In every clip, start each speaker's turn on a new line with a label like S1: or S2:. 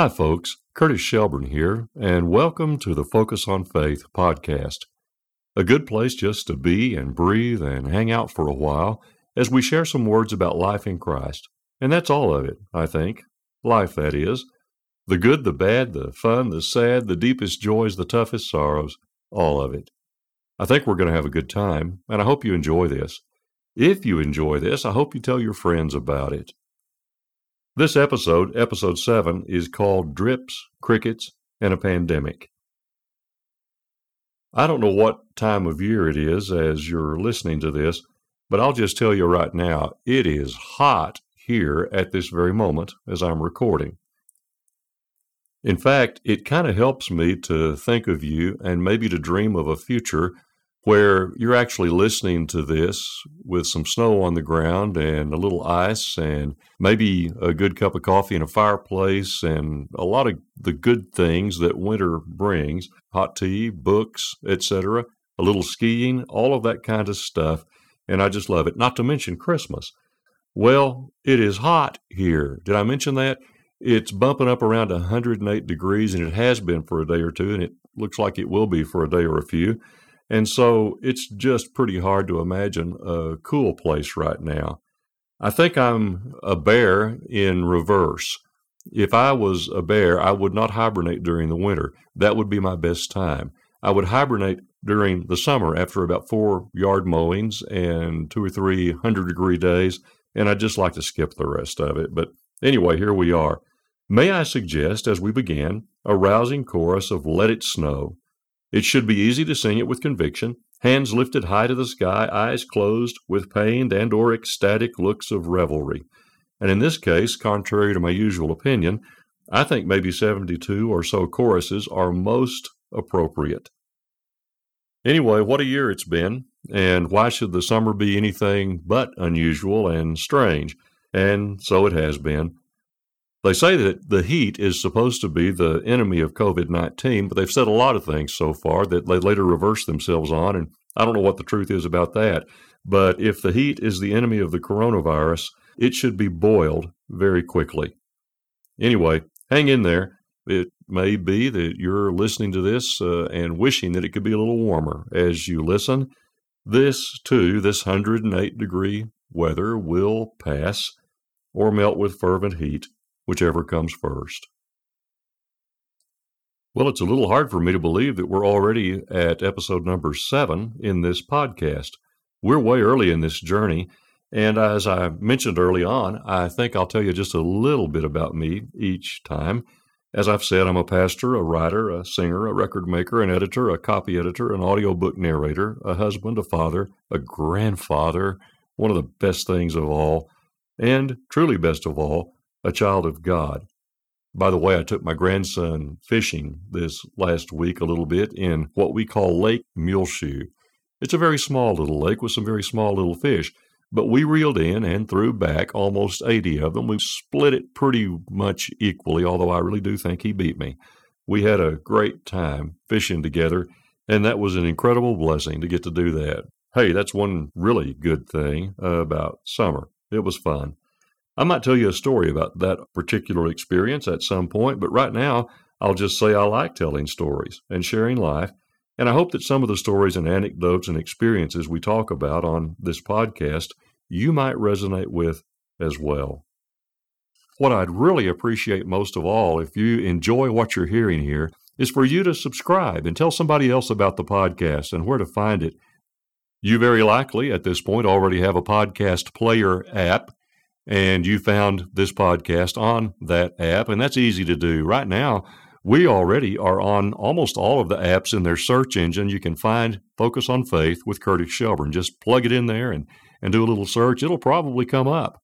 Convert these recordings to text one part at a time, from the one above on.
S1: Hi, folks. Curtis Shelburne here, and welcome to the Focus on Faith podcast. A good place just to be and breathe and hang out for a while as we share some words about life in Christ. And that's all of it, I think. Life, that is. The good, the bad, the fun, the sad, the deepest joys, the toughest sorrows, all of it. I think we're going to have a good time, and I hope you enjoy this. If you enjoy this, I hope you tell your friends about it. This episode, episode 7, is called Drips, Crickets, and a Pandemic. I don't know what time of year it is as you're listening to this, but I'll just tell you right now it is hot here at this very moment as I'm recording. In fact, it kind of helps me to think of you and maybe to dream of a future where you're actually listening to this with some snow on the ground and a little ice and maybe a good cup of coffee and a fireplace and a lot of the good things that winter brings hot tea, books, etc., a little skiing, all of that kind of stuff. And I just love it. Not to mention Christmas. Well, it is hot here. Did I mention that? It's bumping up around 108 degrees, and it has been for a day or two, and it looks like it will be for a day or a few. And so it's just pretty hard to imagine a cool place right now. I think I'm a bear in reverse. If I was a bear, I would not hibernate during the winter. That would be my best time. I would hibernate during the summer after about four yard mowings and two or three hundred degree days, and I'd just like to skip the rest of it. But anyway, here we are. May I suggest, as we begin, a rousing chorus of Let It Snow it should be easy to sing it with conviction, hands lifted high to the sky, eyes closed, with pained and or ecstatic looks of revelry. And in this case, contrary to my usual opinion, I think maybe 72 or so choruses are most appropriate. Anyway, what a year it's been, and why should the summer be anything but unusual and strange? And so it has been. They say that the heat is supposed to be the enemy of COVID 19, but they've said a lot of things so far that they later reverse themselves on. And I don't know what the truth is about that. But if the heat is the enemy of the coronavirus, it should be boiled very quickly. Anyway, hang in there. It may be that you're listening to this uh, and wishing that it could be a little warmer as you listen. This, too, this 108 degree weather will pass or melt with fervent heat whichever comes first. Well, it's a little hard for me to believe that we're already at episode number seven in this podcast. We're way early in this journey. And as I mentioned early on, I think I'll tell you just a little bit about me each time. As I've said, I'm a pastor, a writer, a singer, a record maker, an editor, a copy editor, an audiobook narrator, a husband, a father, a grandfather, one of the best things of all, and truly best of all, a child of God. By the way, I took my grandson fishing this last week a little bit in what we call Lake Muleshoe. It's a very small little lake with some very small little fish, but we reeled in and threw back almost 80 of them. We split it pretty much equally, although I really do think he beat me. We had a great time fishing together, and that was an incredible blessing to get to do that. Hey, that's one really good thing about summer. It was fun. I might tell you a story about that particular experience at some point, but right now I'll just say I like telling stories and sharing life. And I hope that some of the stories and anecdotes and experiences we talk about on this podcast you might resonate with as well. What I'd really appreciate most of all, if you enjoy what you're hearing here, is for you to subscribe and tell somebody else about the podcast and where to find it. You very likely at this point already have a podcast player app and you found this podcast on that app, and that's easy to do. Right now, we already are on almost all of the apps in their search engine. You can find Focus on Faith with Curtis Shelburne. Just plug it in there and, and do a little search. It'll probably come up.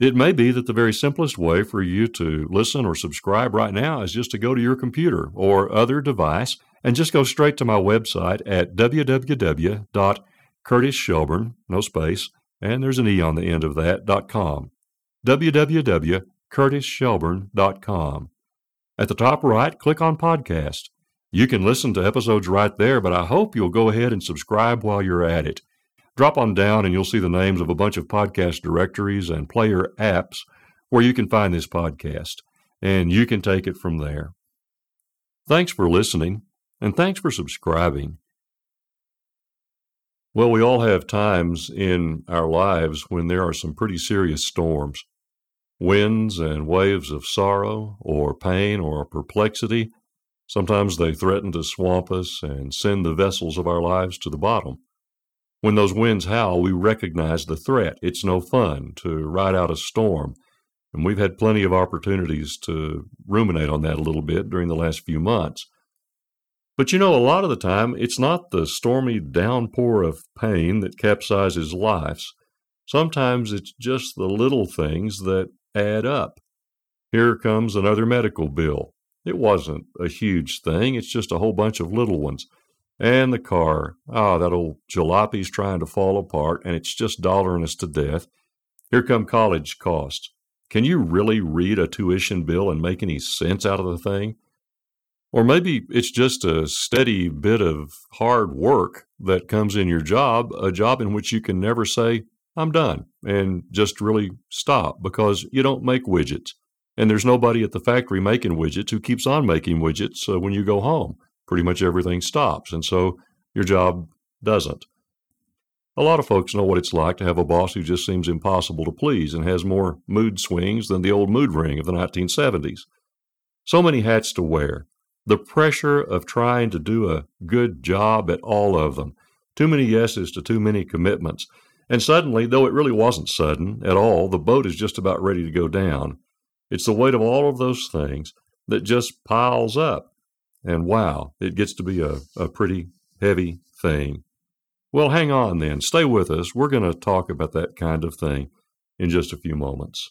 S1: It may be that the very simplest way for you to listen or subscribe right now is just to go to your computer or other device and just go straight to my website at www.curtisshelburne, no space, and there's an E on the end of that, dot .com. www.curtisshelburne.com. At the top right, click on Podcast. You can listen to episodes right there, but I hope you'll go ahead and subscribe while you're at it. Drop on down and you'll see the names of a bunch of podcast directories and player apps where you can find this podcast. and you can take it from there. Thanks for listening, and thanks for subscribing. Well, we all have times in our lives when there are some pretty serious storms. Winds and waves of sorrow, or pain, or perplexity. Sometimes they threaten to swamp us and send the vessels of our lives to the bottom. When those winds howl, we recognize the threat. It's no fun to ride out a storm. And we've had plenty of opportunities to ruminate on that a little bit during the last few months. But you know, a lot of the time, it's not the stormy downpour of pain that capsizes lives. Sometimes it's just the little things that add up. Here comes another medical bill. It wasn't a huge thing, it's just a whole bunch of little ones. And the car, ah, oh, that old jalopy's trying to fall apart, and it's just dollaring us to death. Here come college costs. Can you really read a tuition bill and make any sense out of the thing? Or maybe it's just a steady bit of hard work that comes in your job, a job in which you can never say, I'm done, and just really stop because you don't make widgets. And there's nobody at the factory making widgets who keeps on making widgets uh, when you go home. Pretty much everything stops. And so your job doesn't. A lot of folks know what it's like to have a boss who just seems impossible to please and has more mood swings than the old mood ring of the 1970s. So many hats to wear, the pressure of trying to do a good job at all of them, too many yeses to too many commitments. And suddenly, though it really wasn't sudden at all, the boat is just about ready to go down. It's the weight of all of those things that just piles up. And wow, it gets to be a, a pretty heavy thing. Well, hang on then. Stay with us. We're going to talk about that kind of thing in just a few moments.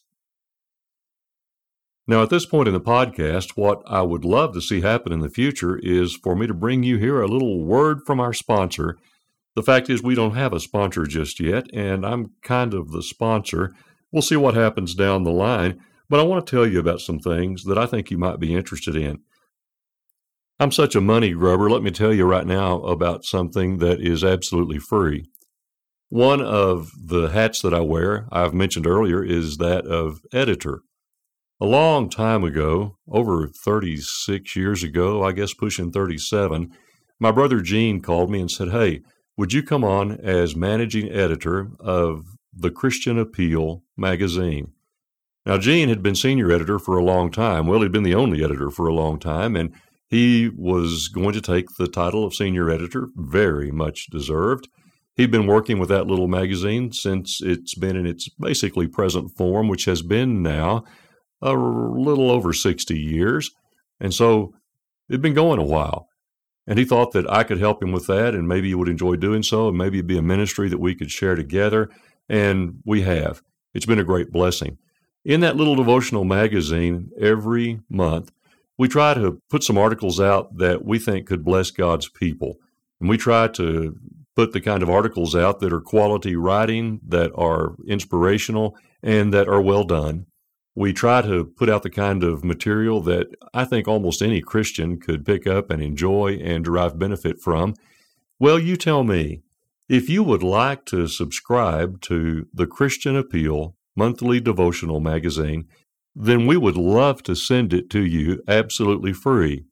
S1: Now, at this point in the podcast, what I would love to see happen in the future is for me to bring you here a little word from our sponsor. The fact is, we don't have a sponsor just yet, and I'm kind of the sponsor. We'll see what happens down the line, but I want to tell you about some things that I think you might be interested in. I'm such a money grubber. Let me tell you right now about something that is absolutely free. One of the hats that I wear, I've mentioned earlier, is that of editor. A long time ago, over 36 years ago, I guess pushing 37, my brother Gene called me and said, Hey, would you come on as managing editor of the Christian Appeal magazine? Now, Gene had been senior editor for a long time. Well, he'd been the only editor for a long time, and he was going to take the title of senior editor, very much deserved. He'd been working with that little magazine since it's been in its basically present form, which has been now a little over 60 years. And so it'd been going a while. And he thought that I could help him with that and maybe he would enjoy doing so and maybe it'd be a ministry that we could share together. And we have. It's been a great blessing. In that little devotional magazine, every month, we try to put some articles out that we think could bless God's people. And we try to put the kind of articles out that are quality writing, that are inspirational, and that are well done. We try to put out the kind of material that I think almost any Christian could pick up and enjoy and derive benefit from. Well, you tell me. If you would like to subscribe to the Christian Appeal monthly devotional magazine, then we would love to send it to you absolutely free.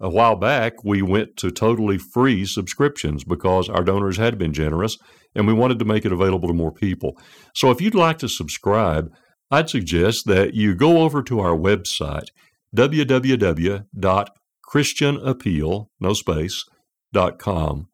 S1: A while back, we went to totally free subscriptions because our donors had been generous and we wanted to make it available to more people. So if you'd like to subscribe, I'd suggest that you go over to our website, www.christianappeal, no space, .com.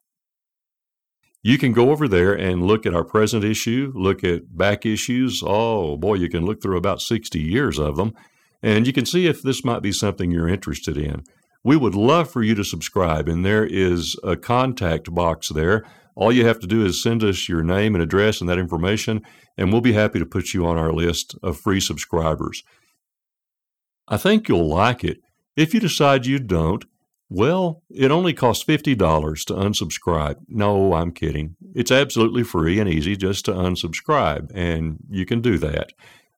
S1: You can go over there and look at our present issue, look at back issues. Oh boy, you can look through about 60 years of them, and you can see if this might be something you're interested in. We would love for you to subscribe, and there is a contact box there all you have to do is send us your name and address and that information, and we'll be happy to put you on our list of free subscribers. I think you'll like it. If you decide you don't, well, it only costs $50 to unsubscribe. No, I'm kidding. It's absolutely free and easy just to unsubscribe, and you can do that.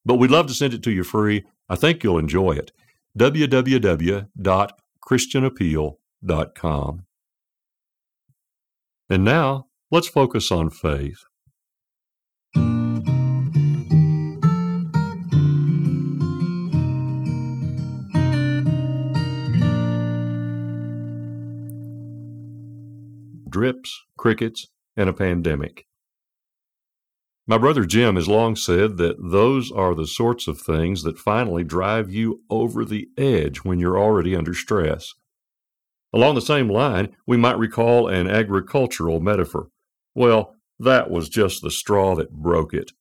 S1: But we'd love to send it to you free. I think you'll enjoy it. www.christianappeal.com. And now, Let's focus on faith. Drips, crickets, and a pandemic. My brother Jim has long said that those are the sorts of things that finally drive you over the edge when you're already under stress. Along the same line, we might recall an agricultural metaphor. Well, that was just the straw that broke it.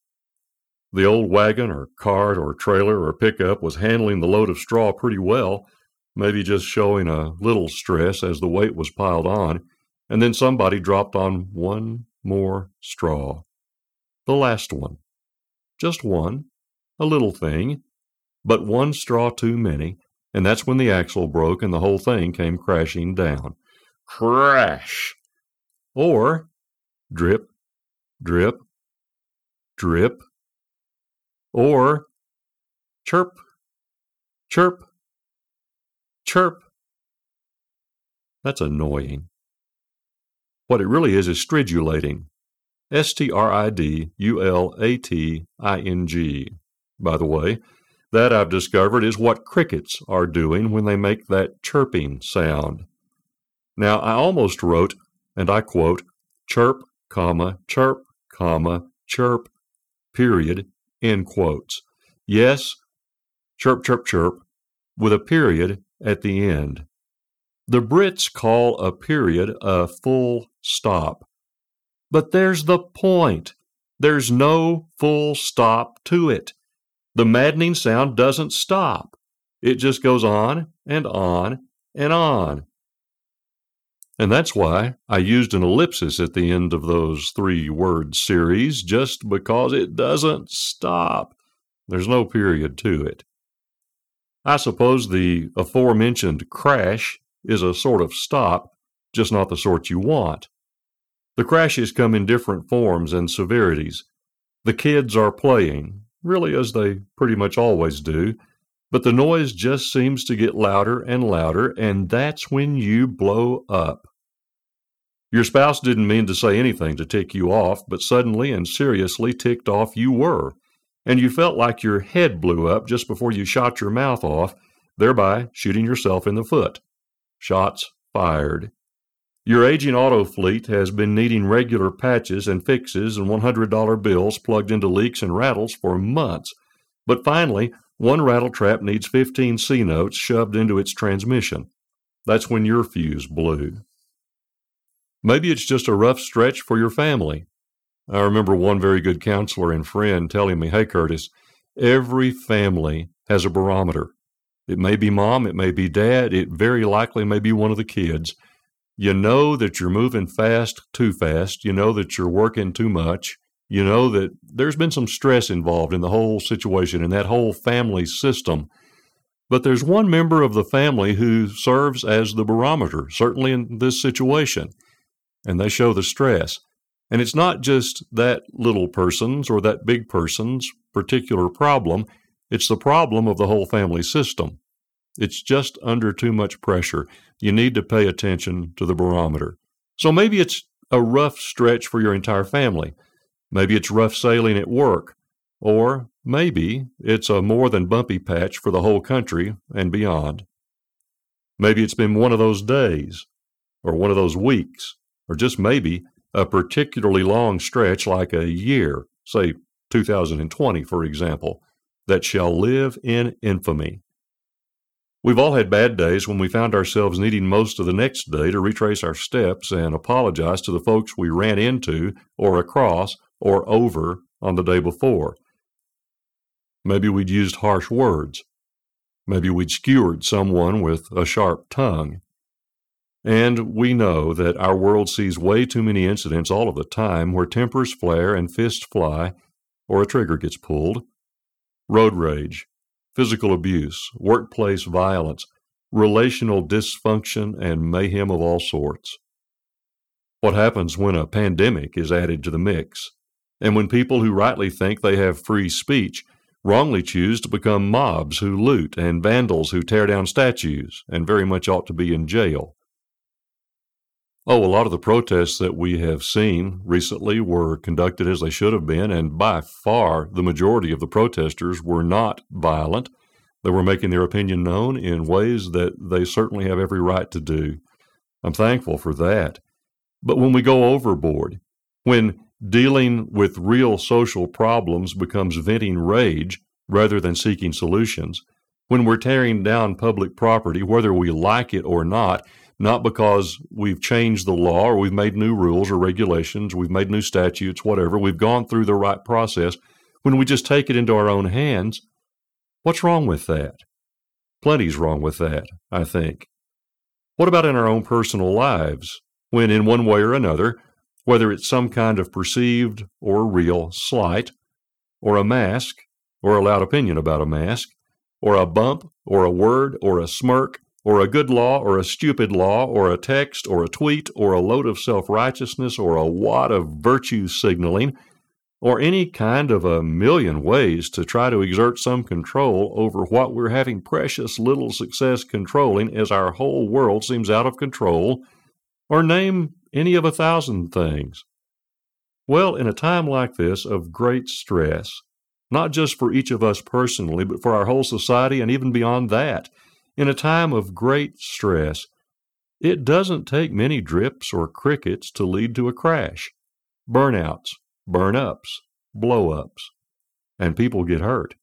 S1: The old wagon or cart or trailer or pickup was handling the load of straw pretty well, maybe just showing a little stress as the weight was piled on, and then somebody dropped on one more straw. The last one. Just one. A little thing. But one straw too many, and that's when the axle broke and the whole thing came crashing down. Crash! Or drip, drip, drip. Or chirp, chirp, chirp. That's annoying. What it really is is stridulating. S T R I D U L A T I N G. By the way, that I've discovered is what crickets are doing when they make that chirping sound. Now, I almost wrote, and I quote, chirp, comma, chirp, comma, chirp, period, end quotes. Yes, chirp, chirp, chirp, with a period at the end. The Brits call a period a full stop. But there's the point. There's no full stop to it. The maddening sound doesn't stop. It just goes on and on and on. And that's why I used an ellipsis at the end of those three word series, just because it doesn't stop. There's no period to it. I suppose the aforementioned crash is a sort of stop, just not the sort you want. The crashes come in different forms and severities. The kids are playing, really as they pretty much always do, but the noise just seems to get louder and louder, and that's when you blow up. Your spouse didn't mean to say anything to tick you off, but suddenly and seriously ticked off you were, and you felt like your head blew up just before you shot your mouth off, thereby shooting yourself in the foot. Shots fired. Your aging auto fleet has been needing regular patches and fixes and $100 bills plugged into leaks and rattles for months. But finally, one rattle trap needs 15 C notes shoved into its transmission. That's when your fuse blew. Maybe it's just a rough stretch for your family. I remember one very good counselor and friend telling me, Hey, Curtis, every family has a barometer. It may be mom, it may be dad, it very likely may be one of the kids you know that you're moving fast too fast. You know that you're working too much. You know that there's been some stress involved in the whole situation and that whole family system. But there's one member of the family who serves as the barometer, certainly in this situation, and they show the stress. And it's not just that little person's or that big person's particular problem, it's the problem of the whole family system. It's just under too much pressure. You need to pay attention to the barometer. So maybe it's a rough stretch for your entire family. Maybe it's rough sailing at work. Or maybe it's a more than bumpy patch for the whole country and beyond. Maybe it's been one of those days, or one of those weeks, or just maybe a particularly long stretch like a year, say 2020, for example, that shall live in infamy. We've all had bad days when we found ourselves needing most of the next day to retrace our steps and apologize to the folks we ran into or across or over on the day before. Maybe we'd used harsh words. Maybe we'd skewered someone with a sharp tongue. And we know that our world sees way too many incidents all of the time where tempers flare and fists fly or a trigger gets pulled. Road rage, physical abuse, workplace violence, relational dysfunction, and mayhem of all sorts. What happens when a pandemic is added to the mix, and when people who rightly think they have free speech wrongly choose to become mobs who loot and vandals who tear down statues and very much ought to be in jail? Oh, a lot of the protests that we have seen recently were conducted as they should have been, and by far the majority of the protesters were not violent. They were making their opinion known in ways that they certainly have every right to do. I'm thankful for that. But when we go overboard, when dealing with real social problems becomes venting rage rather than seeking solutions, when we're tearing down public property, whether we like it or not, not because we've changed the law or we've made new rules or regulations, we've made new statutes, whatever, we've gone through the right process, when we just take it into our own hands, what's wrong with that? Plenty's wrong with that, I think. What about in our own personal lives, when in one way or another, whether it's some kind of perceived or real slight, or a mask, or a loud opinion about a mask, or a bump, or a word, or a smirk, or a good law, or a stupid law, or a text, or a tweet, or a load of self righteousness, or a wad of virtue signaling, or any kind of a million ways to try to exert some control over what we're having precious little success controlling as our whole world seems out of control, or name any of a thousand things. Well, in a time like this of great stress, not just for each of us personally, but for our whole society and even beyond that. In a time of great stress, it doesn't take many drips or crickets to lead to a crash. Burnouts, burn ups, blow ups, and people get hurt.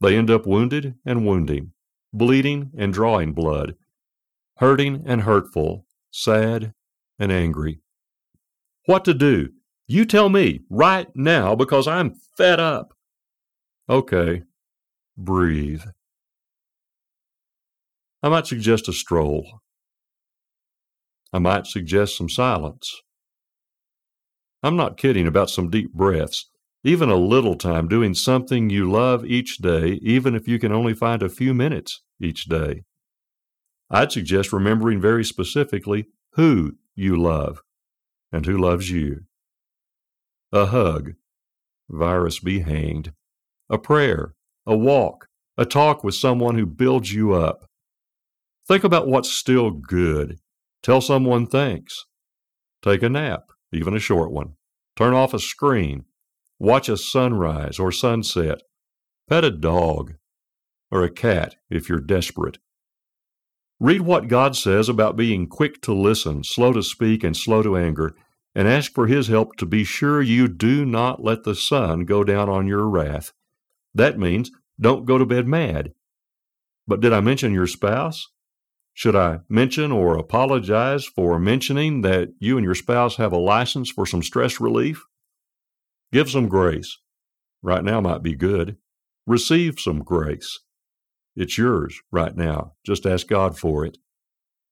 S1: They end up wounded and wounding, bleeding and drawing blood, hurting and hurtful, sad and angry. What to do? You tell me right now because I'm fed up. Okay, breathe. I might suggest a stroll. I might suggest some silence. I'm not kidding about some deep breaths. Even a little time doing something you love each day, even if you can only find a few minutes each day. I'd suggest remembering very specifically who you love and who loves you. A hug. Virus be hanged a prayer, a walk, a talk with someone who builds you up. Think about what's still good. Tell someone thanks. Take a nap, even a short one. Turn off a screen. Watch a sunrise or sunset. Pet a dog or a cat if you're desperate. Read what God says about being quick to listen, slow to speak, and slow to anger, and ask for His help to be sure you do not let the sun go down on your wrath. That means don't go to bed mad. But did I mention your spouse? Should I mention or apologize for mentioning that you and your spouse have a license for some stress relief? Give some grace. Right now might be good. Receive some grace. It's yours right now. Just ask God for it.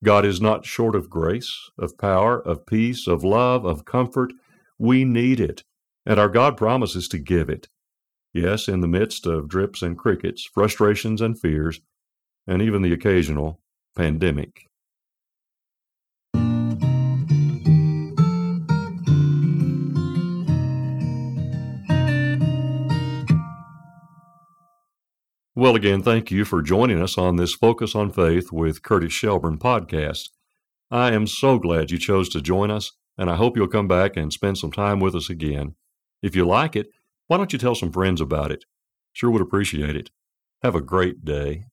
S1: God is not short of grace, of power, of peace, of love, of comfort. We need it, and our God promises to give it. Yes, in the midst of drips and crickets, frustrations and fears, and even the occasional pandemic. Well, again, thank you for joining us on this Focus on Faith with Curtis Shelburne podcast. I am so glad you chose to join us, and I hope you'll come back and spend some time with us again. If you like it, why don't you tell some friends about it? Sure would appreciate it. Have a great day.